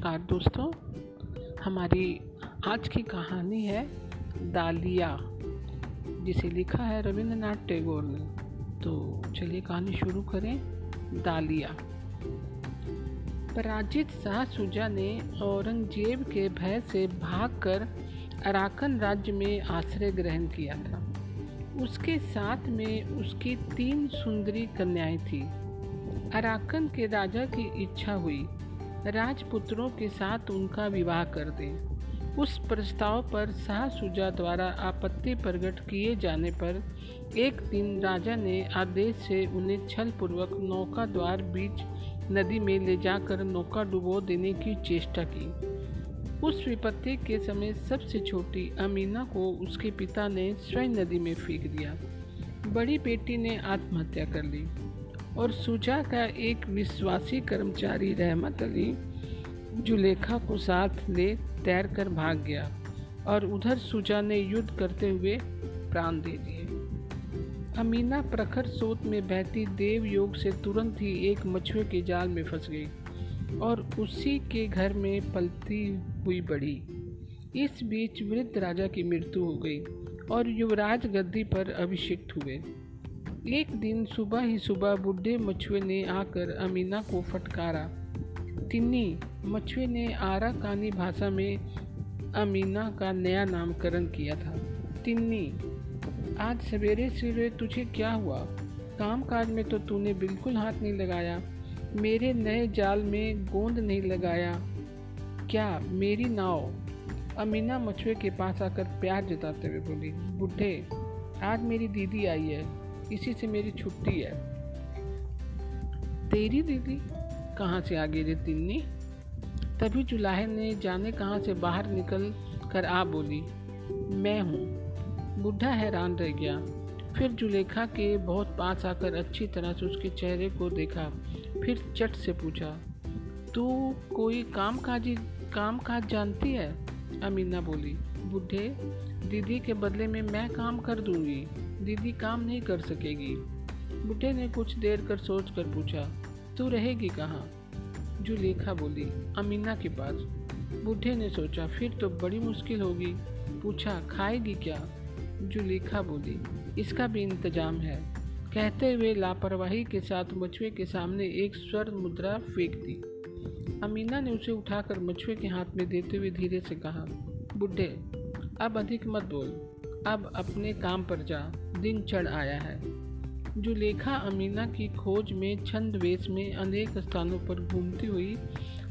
नमस्कार दोस्तों। हमारी आज की कहानी है दालिया, जिसे लिखा है रविंद्रनाथ टैगोर ने। तो चलिए कहानी शुरू करें, दालिया। पराजित शाह सुजा ने औरंगज़ेब के भय से भागकर अराकन राज्य में आश्रय ग्रहण किया था। उसके साथ में उसकी तीन सुंदरी कन्याएँ थी। अराकन के राजा की इच्छा हुई राजपुत्रों के साथ उनका विवाह कर दें। उस प्रस्ताव पर शाह सुजा द्वारा आपत्ति प्रकट किए जाने पर एक दिन राजा ने आदेश से उन्हें छल पूर्वक नौका द्वार बीच नदी में ले जाकर नौका डुबो देने की चेष्टा की। उस विपत्ति के समय सबसे छोटी अमीना को उसके पिता ने स्वयं नदी में फेंक दिया। बड़ी बेटी ने आत्महत्या कर ली। और सुजा का एक विश्वासी कर्मचारी रहमत अली जुलेखा को साथ ले तैर कर भाग गया और उधर सुजा ने युद्ध करते हुए प्राण दे दिए। अमीना प्रखर सोत में बहती देव योग से तुरंत ही एक मछुए के जाल में फंस गई और उसी के घर में पलती हुई बढ़ी। इस बीच वृद्ध राजा की मृत्यु हो गई और युवराज गद्दी पर अभिषिक्त हुए। एक दिन सुबह ही सुबह बुढ़े मछुए ने आकर अमीना को फटकारा। तिन्नी, मछुए ने आरा कानी भाषा में अमीना का नया नामकरण किया था। तिन्नी, आज सवेरे सवेरे तुझे क्या हुआ? काम काज में तो तूने बिल्कुल हाथ नहीं लगाया। मेरे नए जाल में गोंद नहीं लगाया। क्या मेरी नाव? अमीना मछुए के पास आकर प्यार जताते हुए बोली, बुढ़े, आज मेरी दीदी आई है। इसी से मेरी छुट्टी है। तेरी दीदी कहाँ से आ गई रे तिन्नी? तभी जुलाहे ने जाने कहाँ से बाहर निकल कर आ बोली, मैं हूँ। बुढ़ा हैरान रह गया। फिर जुलेखा के बहुत पास आकर अच्छी तरह से उसके चेहरे को देखा, फिर चट से पूछा, तू कोई काम काजी काम काज जानती है? अमीना बोली, बुढ़े, दीदी के बदले में मैं काम कर दूँगी। दीदी काम नहीं कर सकेगी। बुढ़े ने कुछ देर कर सोच कर पूछा, तू रहेगी कहाँ? जुलेखा बोली, अमीना के पास। बुढ़े ने सोचा, फिर तो बड़ी मुश्किल होगी। पूछा, खाएगी क्या? जुलेखा बोली, इसका भी इंतज़ाम है। कहते हुए लापरवाही के साथ मछुए के सामने एक स्वर्ण मुद्रा फेंक दी। अमीना ने उसे उठाकर मछुए के हाथ में देते हुए धीरे से कहा बुढ़े अब अधिक मत बोल। अब अपने काम पर जा। दिन चढ़ आया है जुलेखा अमीना की खोज में छंद वेश में अनेक स्थानों पर घूमती हुई,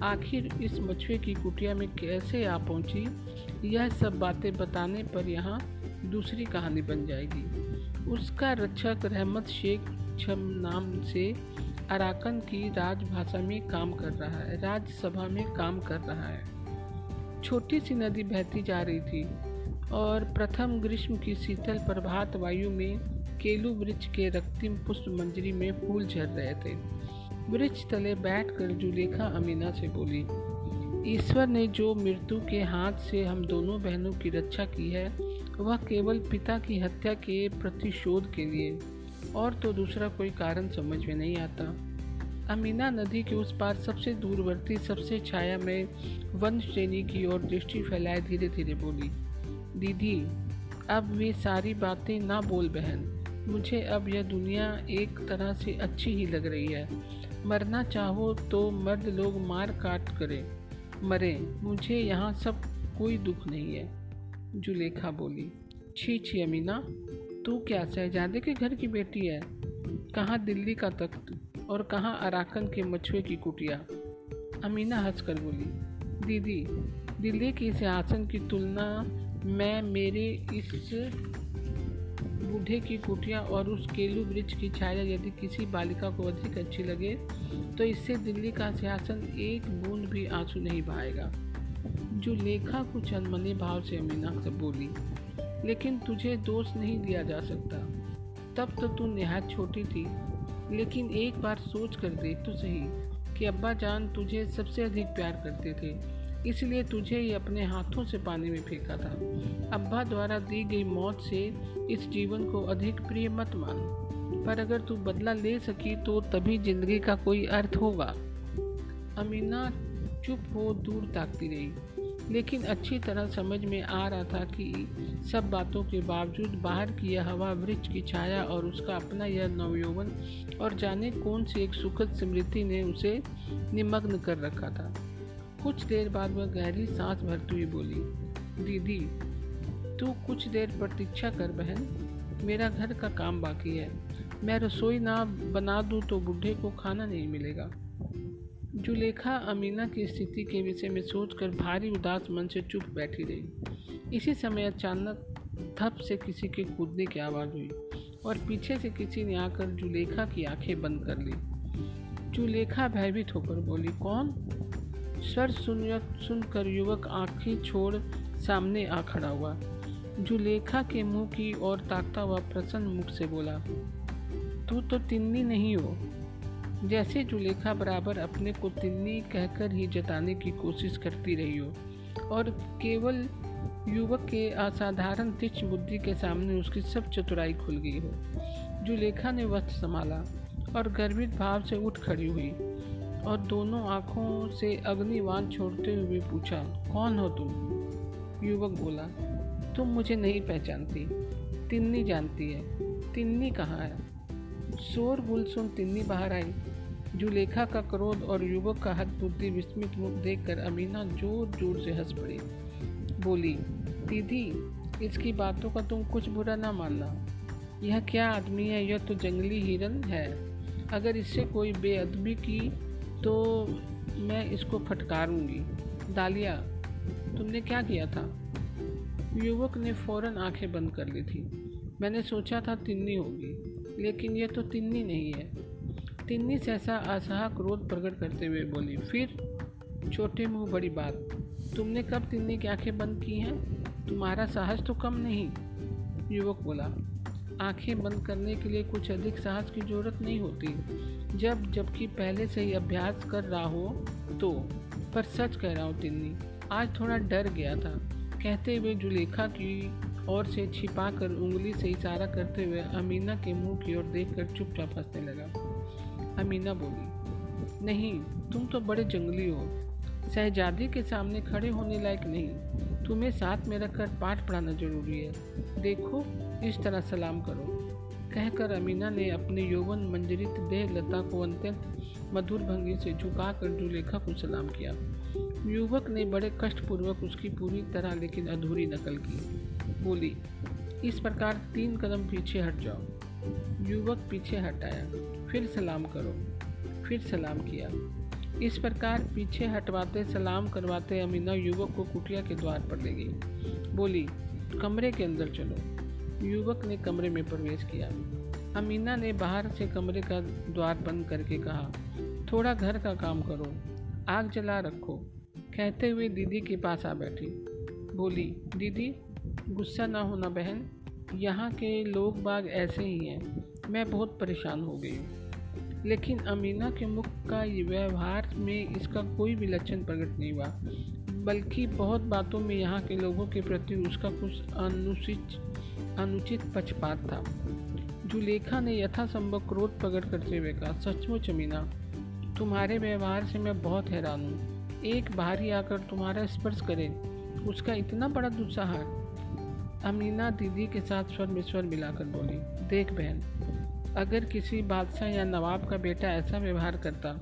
आखिर इस मछुए की कुटिया में कैसे आ पहुँची? यह सब बातें बताने पर यहाँ दूसरी कहानी बन जाएगी। उसका रक्षक रहमत शेख छम नाम से अराकन की राजभाषा में काम कर रहा है राज्यसभा में काम कर रहा है। छोटी सी नदी बहती जा रही थी। और प्रथम ग्रीष्म की शीतल प्रभात वायु में केलू वृक्ष के रक्तिम पुष्प मंजरी में फूल झर रहे थे। वृक्ष तले बैठकर जुलेखा अमीना से बोली, ईश्वर ने जो मृत्यु के हाथ से हम दोनों बहनों की रक्षा की है, वह केवल पिता की हत्या के प्रतिशोध के लिए। और तो दूसरा कोई कारण समझ में नहीं आता। अमीना नदी के उस पार सबसे दूरवर्ती, सबसे छाया में वन श्रेणी की ओर दृष्टि फैलाए धीरे धीरे बोली दीदी, अब वे सारी बातें ना बोल बहन। मुझे अब यह दुनिया एक तरह से अच्छी ही लग रही है। मरना चाहो तो मर्द लोग मार काट करें। मरे, मुझे यहाँ सब कोई दुख नहीं है, जुलेखा बोली। छी छी अमीना, तू क्या शहजादे के घर की बेटी है? कहाँ दिल्ली का तख्त और कहाँ अराकन के मछुए की कुटिया? अमीना हंसकर बोली, दीदी, दिल्ली के सिंहासन की तुलना मैं मेरे इस बूढ़े की कुटिया और उस केलू वृक्ष की छाया यदि किसी बालिका को अधिक अच्छी लगे तो इससे दिल्ली का सिंहासन एक बूंद भी आँसू नहीं बहाएगा। जो लेखा कुछ अनमने भाव से अमीना बोली, लेकिन तुझे दोष नहीं दिया जा सकता। तब तो तू निहायत छोटी थी, लेकिन एक बार सोच कर देख तो सही कि अब्बा जान तुझे सबसे अधिक प्यार करते थे। इसलिए तुझे ही अपने हाथों से पानी में फेंका था। अब्बा द्वारा दी गई मौत से इस जीवन को अधिक प्रिय मत मान। पर अगर तू बदला ले सकी तो तभी ज़िंदगी का कोई अर्थ होगा। अमीना चुप हो दूर ताकती रही। लेकिन अच्छी तरह समझ में आ रहा था कि सब बातों के बावजूद बाहर की यह हवा वृक्ष की छाया और उसका अपना यह नवयौवन और जाने कौन सी एक सुखद स्मृति ने उसे निमग्न कर रखा था। कुछ देर बाद वह गहरी सांस भरती हुई बोली, दीदी, तू कुछ देर प्रतीक्षा कर बहन। मेरा घर का काम बाकी है। मैं रसोई ना बना दूँ तो बूढ़े को खाना नहीं मिलेगा। जुलेखा अमीना की स्थिति के विषय में सोचकर भारी उदास मन से चुप बैठी रही। इसी समय अचानक थप से किसी के कूदने की आवाज़ हुई और पीछे से किसी ने आकर जुलेखा की आँखें बंद कर ली। जुलेखा भयभीत होकर बोली, कौन? स्वर सुन सुनकर युवक आँखें छोड़ सामने आ खड़ा हुआ। जुलेखा के मुँह की ओर ताकता हुआ प्रसन्न मुख से बोला, तू तो तिन्नी नहीं हो। जैसे जुलेखा बराबर अपने को तिन्नी कहकर ही जताने की कोशिश करती रही हो, और केवल युवक के असाधारण तीक्ष्ण बुद्धि के सामने उसकी सब चतुराई खुल गई हो। जुलेखा ने वस्त्र संभाला और गर्वित भाव से उठ खड़ी हुई। और दोनों आँखों से अग्निवान छोड़ते हुए पूछा, कौन हो तुम? युवक बोला, तुम मुझे नहीं पहचानती। तिन्नी जानती है। तिन्नी कहाँ है? शोर बुल सुन तिन्नी बाहर आई। जुलेखा का क्रोध और युवक का हद बुद्धि विस्मित मुख देखकर अमीना ज़ोर ज़ोर से हंस पड़ी। बोली, दीदी, इसकी बातों का तुम कुछ बुरा ना मानना। यह क्या आदमी है? यह तो जंगली हिरन है। अगर इससे कोई बेअदबी की तो मैं इसको फटकारूँगी। दालिया तुमने क्या किया था? युवक ने फ़ौरन आँखें बंद कर ली थी। मैंने सोचा था तिन्नी होगी, लेकिन यह तो तिन्नी नहीं है। तिन्नी सहसा असहा क्रोध प्रकट करते हुए बोली, फिर? छोटे मुँह, बड़ी बात। तुमने कब तिन्नी की आँखें बंद की हैं? तुम्हारा साहस तो कम नहीं। युवक बोला, आँखें बंद करने के लिए कुछ अधिक साहस की ज़रूरत नहीं होती। जब जबकि पहले से ही अभ्यास कर रहा हो तो पर सच कह रहा हूँ तिन्नी, आज थोड़ा डर गया था। कहते हुए जुलेखा की ओर से छिपा कर उंगली से इशारा करते हुए अमीना के मुँह की ओर देखकर चुपचाप हंसने लगा। अमीना बोली, नहीं, तुम तो बड़े जंगली हो। शहजादी के सामने खड़े होने लायक नहीं। तुम्हें साथ में रखकर पाठ पढ़ाना ज़रूरी है। देखो, इस तरह सलाम करो। कहकर अमीना ने अपने यौवन मंजरित देह लता को अत्यंत मधुर भंगी से झुकाकर जुलेखा को सलाम किया। युवक ने बड़े कष्टपूर्वक उसकी पूरी तरह लेकिन अधूरी नकल की। बोली, इस प्रकार तीन कदम पीछे हट जाओ। युवक पीछे हटाया फिर सलाम करो। फिर सलाम किया। इस प्रकार पीछे हटवाते, सलाम करवाते अमीना युवक को कुटिया के द्वार पर ले गई। बोली, कमरे के अंदर चलो। युवक ने कमरे में प्रवेश किया। अमीना ने बाहर से कमरे का द्वार बंद करके कहा, थोड़ा घर का काम करो, आग जला रखो। कहते हुए दीदी के पास आ बैठी। बोली, दीदी, गुस्सा ना होना बहन, यहाँ के लोग बाग ऐसे ही हैं, मैं बहुत परेशान हो गई लेकिन अमीना के मुख का व्यवहार में इसका कोई भी लक्षण प्रकट नहीं हुआ, बल्कि बहुत बातों में यहाँ के लोगों के प्रति उसका कुछ अनुचित अनुचित पक्षपात था। जुलेखा ने यथासंभव क्रोध प्रकट करते हुए कहा, सचमुच अमीना तुम्हारे व्यवहार से मैं बहुत हैरान हूँ। एक बाहरी आकर तुम्हारा स्पर्श करे, उसका इतना बड़ा दुस्साहस। अमीना दीदी के साथ स्वर में स्वर मिलाकर बोली, देख बहन, अगर किसी बादशाह या नवाब का बेटा ऐसा व्यवहार करता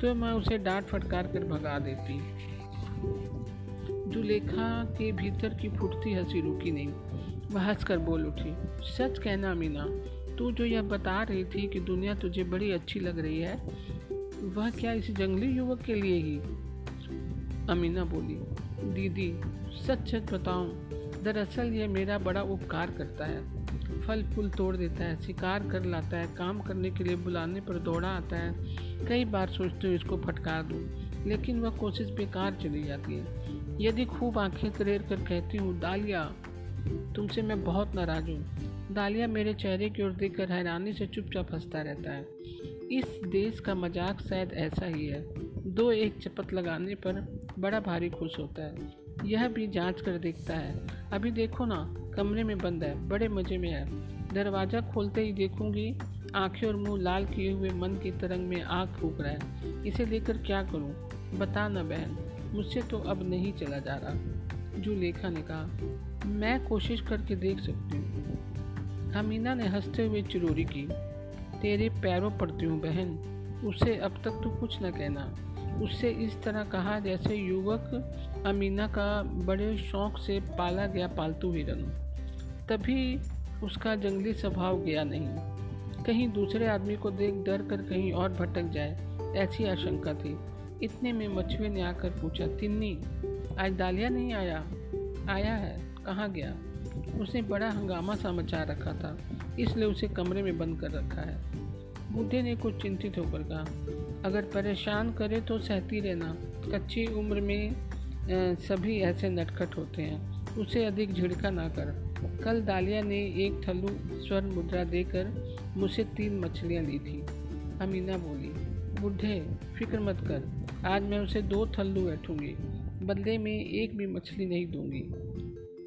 तो मैं उसे डांट फटकार कर भगा देती। जुलेखा के भीतर की फुटती हँसी रुकी नहीं वह हंस कर बोल उठी, सच कहना अमीना तू जो यह बता रही थी कि दुनिया तुझे बड़ी अच्छी लग रही है, वह क्या इस जंगली युवक के लिए ही? अमीना बोली, दीदी, सच सच बताऊँ, दरअसल यह मेरा बड़ा उपकार करता है। फल फूल तोड़ देता है, शिकार कर लाता है, काम करने के लिए बुलाने पर दौड़ा आता है। कई बार सोचते हूँ इसको फटकार दूँ, लेकिन वह कोशिश बेकार चली जाती है। यदि खूब आँखें तरेर कर कहती हूँ दालिया तुमसे मैं बहुत नाराज़ हूँ। दालिया मेरे चेहरे की ओर देखकर हैरानी से चुपचाप हंसता रहता है। इस देश का मज़ाक शायद ऐसा ही है। दो एक चपत लगाने पर बड़ा भारी खुश होता है। यह भी जाँच कर देखता है। अभी देखो ना, कमरे में बंद है, बड़े मज़े में है। दरवाज़ा खोलते ही देखूँगी, आँखें और मुँह लाल किए हुए मन की तरंग में आग फूक रहा है। इसे लेकर क्या करूँ? बता ना बहन, मुझसे तो अब नहीं चला जा रहा। जुलेखा ने कहा मैं कोशिश करके देख सकती हूँ। अमीना ने हँसते हुए चिरोरी की, तेरे पैरों पड़ती हूँ बहन, उसे अब तक तो कुछ न कहना। उससे इस तरह कहा जैसे युवक अमीना का बड़े शौक से पाला गया पालतू हिरन तभी उसका जंगली स्वभाव गया नहीं। कहीं दूसरे आदमी को देख डर कर कहीं और भटक जाए, ऐसी आशंका थी। इतने में मछुए ने आकर पूछा, तिन्नी, आज दालिया नहीं आया? आया है? कहाँ गया। उसने बड़ा हंगामा सा मचा रखा था, इसलिए उसे कमरे में बंद कर रखा है। बूढ़े ने कुछ चिंतित होकर कहा, अगर परेशान करे तो सहती रहना। कच्ची उम्र में सभी ऐसे नटखट होते हैं। उसे अधिक झिड़का ना कर। कल दालिया ने एक थल्लू स्वर्ण मुद्रा देकर मुझसे तीन मछलियाँ ली थी। अमीना बोली बुढ़े फ़िक्र मत कर। आज मैं उसे दो थल्लू बैठूँगी बदले में एक भी मछली नहीं दूँगी।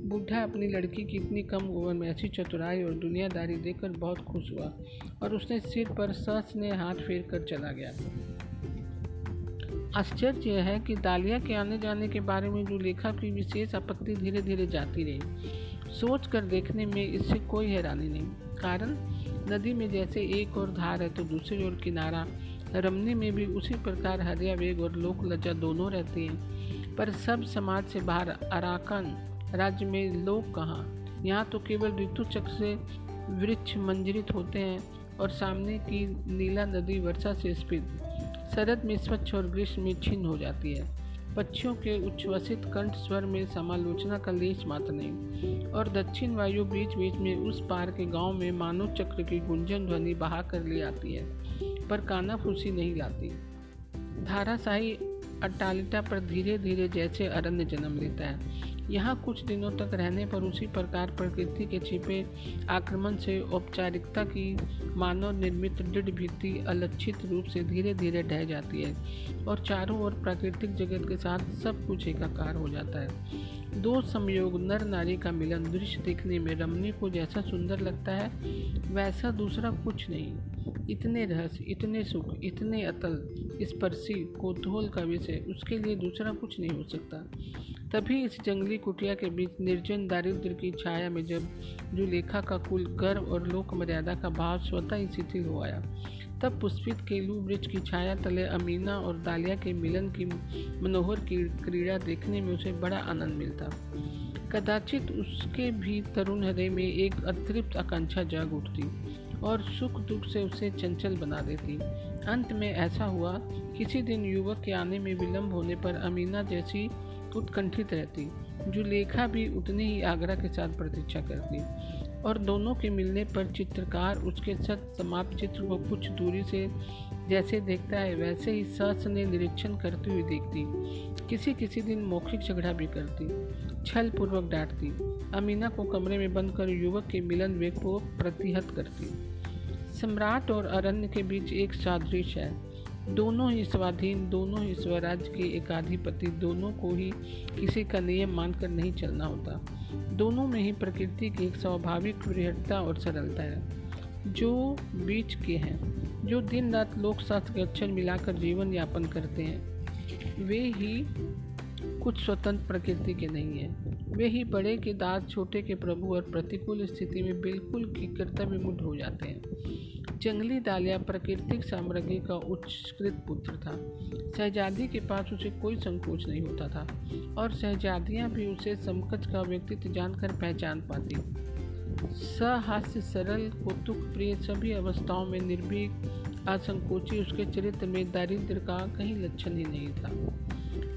बूढ़ा अपनी लड़की की इतनी कम उम्र में ऐसी चतुराई और दुनियादारी देखकर बहुत खुश हुआ और उसने सिर पर सस ने हाथ फेर कर चला गया। आश्चर्य यह है कि दालिया के आने जाने के बारे में जो लेखा की विशेष आपत्ति धीरे धीरे जाती रही। सोच कर देखने में इससे कोई हैरानी नहीं, कारण नदी में जैसे एक और धार है तो दूसरी ओर किनारा रमनी में भी उसी प्रकार हरिया वेग और लोक लज्जा दोनों रहती हैं, पर सब समाज से बाहर अराकन राज्य में लोग कहाँ? यहाँ तो केवल ऋतु चक्र से वृक्ष मंजरित होते हैं और सामने की नीला नदी वर्षा से स्फीत। शरद में स्वच्छ और ग्रीष्म में छिन्न हो जाती है। पक्षियों के उच्छ्वसित कंठ स्वर में समालोचना का लेश मात्र नहीं। और दक्षिण वायु बीच बीच में उस पार के गाँव में मानव चक्र की गुंजन ध्वनि बहा कर ले आती है, पर काना फूसी नहीं लाती। धाराशाही अट्टालिका पर धीरे धीरे जैसे अरण्य जन्म लेता है। यहाँ कुछ दिनों तक रहने पर उसी प्रकार प्रकृति के छिपे आक्रमण से औपचारिकता की मानव निर्मित दृढ़ भित्ति अलक्षित रूप से धीरे धीरे ढह जाती है और चारों ओर प्राकृतिक जगत के साथ सब कुछ एकाकार हो जाता है। दो संयोग नर नारी का मिलन दृश्य देखने में रमणी को जैसा सुंदर लगता है, वैसा दूसरा कुछ नहीं। इतने रहस्य, इतने सुख, इतने अतल स्पर्शी कोतूहल का विषय, उसके लिए दूसरा कुछ नहीं हो सकता। तभी इस जंगली कुटिया के बीच निर्जन दारिद्र की छाया में जब जुलेखा का कुल गर्व और लोक मर्यादा का भाव स्वतः ही शिथिल हो आया, तब पुष्पित केलू वृक्ष की छाया तले अमीना और दालिया के मिलन की मनोहर की क्रीड़ा देखने में उसे बड़ा आनंद मिलता। कदाचित उसके भी तरुण हृदय में एक अतृप्त आकांक्षा जाग उठती। और सुख दुख से उसे चंचल बना देती। अंत में ऐसा हुआ, किसी दिन युवक के आने में विलंब होने पर अमीना जैसी उत्कंठित रहती जुलेखा भी उतनी ही आगरा के साथ प्रतीक्षा करती और दोनों के मिलने पर चित्रकार उसके सत समाप्त चित्र को कुछ दूरी से जैसे देखता है, वैसे ही सस ने निरीक्षण करती हुई देखती। किसी किसी दिन मौखिक झगड़ा भी करती छल पूर्वक डांटती। अमीना को कमरे में बंद कर युवक के मिलन वेग को प्रतिहत करती। सम्राट और अरण्य के बीच एक सादृश्य है। दोनों ही स्वाधीन, दोनों ही स्वराज्य के एकाधिपति, दोनों को ही किसी का नियम मानकर नहीं चलना होता। दोनों में ही प्रकृति की एक स्वाभाविक वृहत्ता और सरलता है, जो बीच के हैं, जो दिन रात लोक शास्त्र के अक्षर मिलाकर जीवन यापन करते हैं। वे ही कुछ स्वतंत्र प्रकृति के नहीं हैं। वे ही बड़े के दास छोटे के प्रभु और प्रतिकूल स्थिति में बिल्कुल की कर्तव्य मुठ हो जाते हैं। जंगली दालिया प्राकृतिक साम्राज्य का उच्चकृत पुत्र था। शहजादी के पास उसे कोई संकोच नहीं होता था और शहजादियाँ भी उसे समकक्ष का व्यक्तित्व जानकर पहचान पाती। सहास्य, सरल कौतुक प्रिय सभी अवस्थाओं में निर्भीक, असंकोची, उसके चरित्र में दारिद्र का कहीं लक्षण ही नहीं था।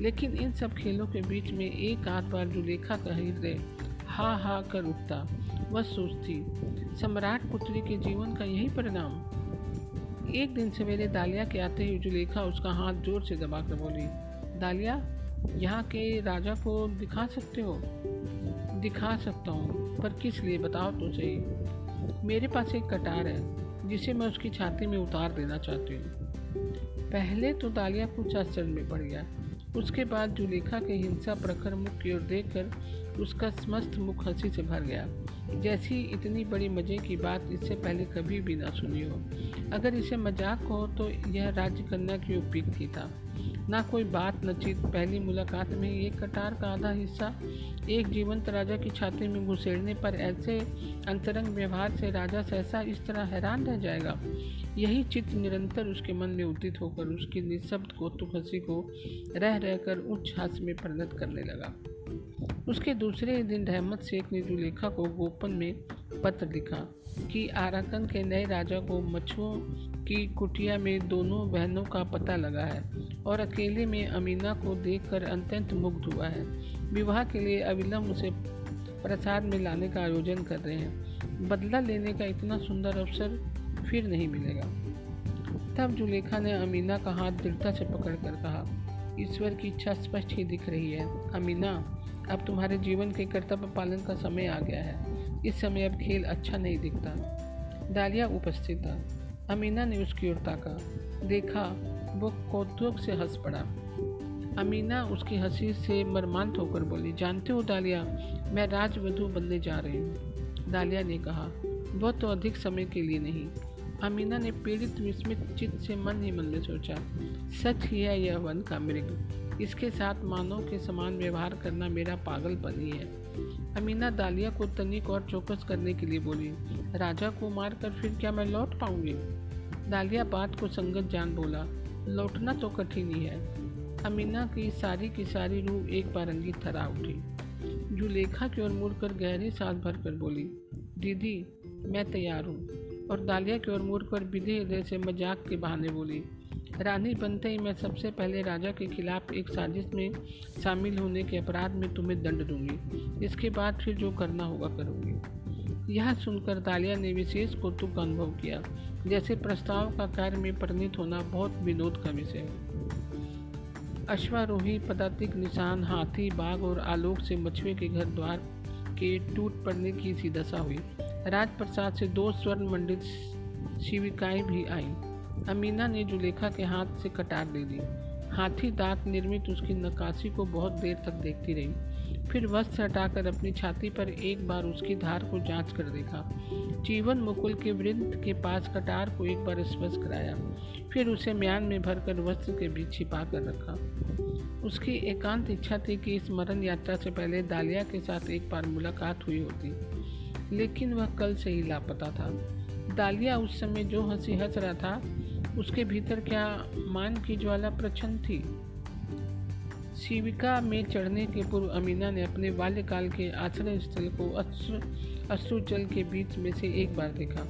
लेकिन इन सब खेलों के बीच में एक आध बार जो लेखा का हृदय हा हा कर उठता, वह सोचती सम्राट पुत्री के जीवन का यही परिणाम? एक दिन सवेरे दालिया के आते ही जुलेखा उसका हाथ ज़ोर से दबा कर बोली, दालिया, यहाँ के राजा को दिखा सकते हो? दिखा सकता हूँ, पर किस लिए, बताओ तो सही। मेरे पास एक कटार है, जिसे मैं उसकी छाती में उतार देना चाहती हूँ। पहले तो दालिया कुछ आश्चर्य में पड़ गया उसके बाद जुलेखा के हिंसा प्रखर मुख की ओर देखकर उसका समस्त मुख हँसी से भर गया। जैसी इतनी बड़ी मज़े की बात इससे पहले कभी भी ना सुनी हो। अगर इसे मज़ाक हो तो यह राज्य कन्या की उपयुक्त था। ना कोई बात, न चीत। पहली मुलाकात में एक कटार का आधा हिस्सा एक जीवंत राजा की छाती में घुसेड़ने पर ऐसे अंतरंग व्यवहार से राजा सहसा इस तरह हैरान रह जाएगा। यही चित्र निरंतर उसके मन में उदित होकर उसकी निःशब्द कौतुक हँसी को रह रहकर उच्च हास्य में परिणत करने लगा। उसके दूसरे दिन रहमत शेख ने जुलेखा को गोपन में पत्र लिखा कि आराकन के नए राजा को मच्छुओं की कुटिया में दोनों बहनों का पता लगा है और अकेले में अमीना को देखकर अत्यंत मुग्ध हुआ है। विवाह के लिए अविलंब उसे प्रसाद में लाने का आयोजन कर रहे हैं। बदला लेने का इतना सुंदर अवसर फिर नहीं मिलेगा। तब जुलेखा ने अमीना का हाथ दृढ़ता से पकड़ कर कहा, ईश्वर की इच्छा स्पष्ट ही दिख रही है। अमीना, अब तुम्हारे जीवन के कर्तव्य पालन का समय आ गया है। इस समय अब खेल अच्छा नहीं दिखता। डालिया उपस्थित था। अमीना ने उसकी ओर ताका। देखा, वो कौतुक से हंस पड़ा। अमीना उसकी हँसी से मरमांत होकर बोली, जानते हो डालिया, मैं राजवधु बनने जा रही हूँ। डालिया ने कहा वह तो अधिक समय के लिए नहीं अमीना ने पीड़ित विस्मित चित्त से मन ही मन में सोचा, सच ही है यह वन का मृग। इसके साथ मानव के समान व्यवहार करना मेरा पागलपन ही है। अमीना दालिया को तनिक और चौकस करने के लिए बोली, राजा को मार कर फिर क्या मैं लौट पाऊँगी? दालिया बात को संगत जान बोला, लौटना तो कठिन ही है। अमीना की सारी की सारी रूह एक बार अंगी थरा उठी। जुलेखा की ओर मुड़कर गहरी सांस भर कर बोली, दीदी, मैं तैयार हूँ। और दालिया की ओर मुड़कर विधि हृदय से मज़ाक के बहाने बोली, रानी, बनते ही मैं सबसे पहले राजा के खिलाफ एक साजिश में शामिल होने के अपराध में तुम्हें दंड दूँगी। इसके बाद फिर जो करना होगा करूँगी। यह सुनकर दालिया ने विशेष कौतुक का अनुभव किया, जैसे प्रस्ताव का कार्य में परिणित होना बहुत विनोद का विषय हो। अश्वारोही, पदातिक निशान, हाथी, बाघ और आलोक से मछुए के घर द्वार के टूट पड़ने की सी दशा हुई। राजप्रसाद से दो स्वर्ण मंडित शिविकाएँ भी आईं। अमीना ने जुलेखा के हाथ से कटार दे दी। हाथी दांत निर्मित उसकी नकाशी को बहुत देर तक देखती रही। फिर वस्त्र हटाकर अपनी छाती पर एक बार उसकी धार को जाँच कर देखा। जीवन मुकुल के वृंद के पास कटार को एक बार स्पर्श कराया। फिर उसे म्यान में भरकर वस्त्र के बीच छिपा कर रखा। उसकी एकांत इच्छा थी कि इस मरण यात्रा से पहले दालिया के साथ एक बार मुलाकात हुई होती। लेकिन वह कल से ही लापता था। दालिया उस समय जो हँसी हंस रहा था, उसके भीतर क्या मान की ज्वाला प्रचंड थी? शिविका में चढ़ने के पूर्व अमीना ने अपने बाल्यकाल के आश्रय स्थल को अश्रु जल के बीच में से एक बार देखा।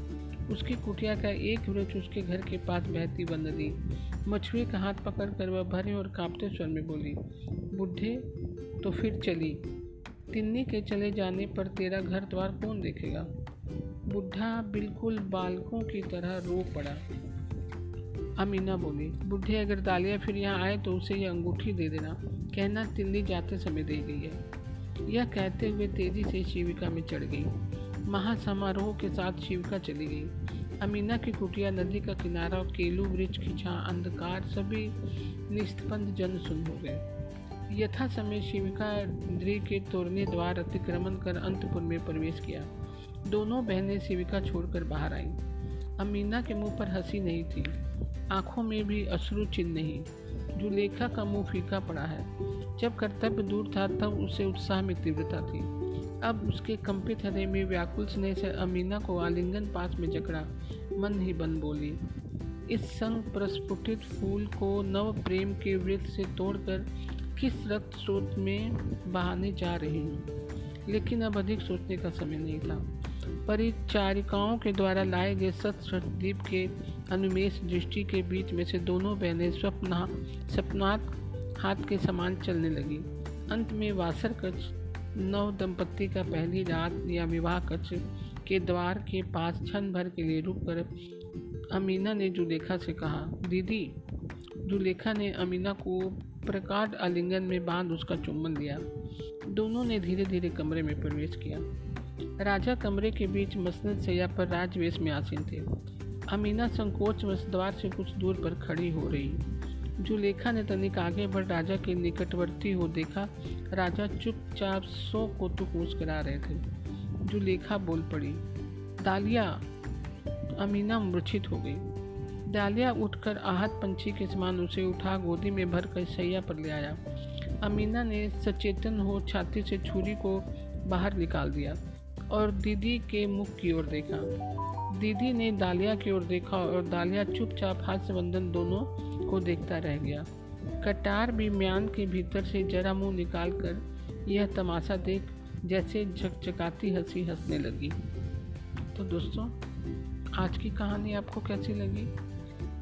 उसकी कुटिया का एक वृक्ष उसके घर के पास बहती बंद नदी। मछुए का हाथ पकड़कर वह भरे और कांपते स्वर में बोली, बुढ़े तो फिर चली। तिन्नी के चले जाने पर तेरा घर द्वार कौन देखेगा? बुढ़ा बिल्कुल बालकों की तरह रो पड़ा। अमीना बोली, बुढ़े अगर दालिया फिर यहाँ आए तो उसे यह अंगूठी दे देना। कहना तिल्ली जाते समय दे गई है। यह कहते हुए तेज़ी से शिविका में चढ़ गई। महासमारोह के साथ शिविका चली गई। अमीना की कुटिया नदी का किनारा, केलू वृक्ष छा अंधकार, सभी निस्तपंद जन सुन हो गए। यथा समय शिविका इंद्री के तोड़ने द्वार अतिक्रमण कर अंतपुर में प्रवेश किया। दोनों बहनें शिविका छोड़कर बाहर आईं। अमीना के मुँह पर हँसी नहीं थी। आँखों में भी अश्रु चिन्ह नहीं। जुलेखा का मुँह फीका पड़ा है। जब कर्तव्य दूर था, तब उसे उत्साह में तीव्रता थी। अब उसके कंपित हृदय में व्याकुल स्नेह से अमीना को आलिंगन पास में जकड़ा। मन ही बन बोली, इस संग प्रस्फुटित फूल को नव प्रेम के वृत्त से तोड़कर किस रक्त स्रोत में बहाने जा रही हूँ? लेकिन अब अधिक सोचने का समय नहीं था। परिचारिकाओं के द्वारा लाए गए सत दीप के अनुमेश दृष्टि के बीच में से दोनों बहनें स्वप्न सपनात् हाथ के समान चलने लगी। अंत में वासर कच्छ नव दंपत्ति का पहली रात या विवाह कच्छ के द्वार के पास क्षण भर के लिए रुक कर अमीना ने जुलेखा से कहा, दीदी जुलेखा ने अमीना को प्रकाट आलिंगन में बाँध उसका चुम्बन लिया दोनों ने धीरे धीरे कमरे में प्रवेश किया। राजा कमरे के बीच मसनद सैया पर राजवेश में आसीन थे। अमीना संकोच द्वार से कुछ दूर पर खड़ी हो रही। जुलेखा ने तनिक आगे बढ़ राजा के निकटवर्ती हो देखा, राजा चुपचाप सो कोतुक मुस्करा रहे थे। जुलेखा बोल पड़ी दालिया अमीना मूर्छित हो गई। दालिया उठकर आहत पंछी के समान उसे उठा गोदी में भर कर सैया पर ले आया। अमीना ने सचेतन हो छाती से छुरी को बाहर निकाल दिया और दीदी के मुख की ओर देखा। दीदी ने दालिया की ओर देखा और दालिया चुपचाप हाथ से बंधन दोनों को देखता रह गया। कटार भी म्यान के भीतर से जरा मुँह निकाल कर यह तमाशा देख जैसे झकझकाती हँसी हंसने लगी। तो दोस्तों, आज की कहानी आपको कैसी लगी?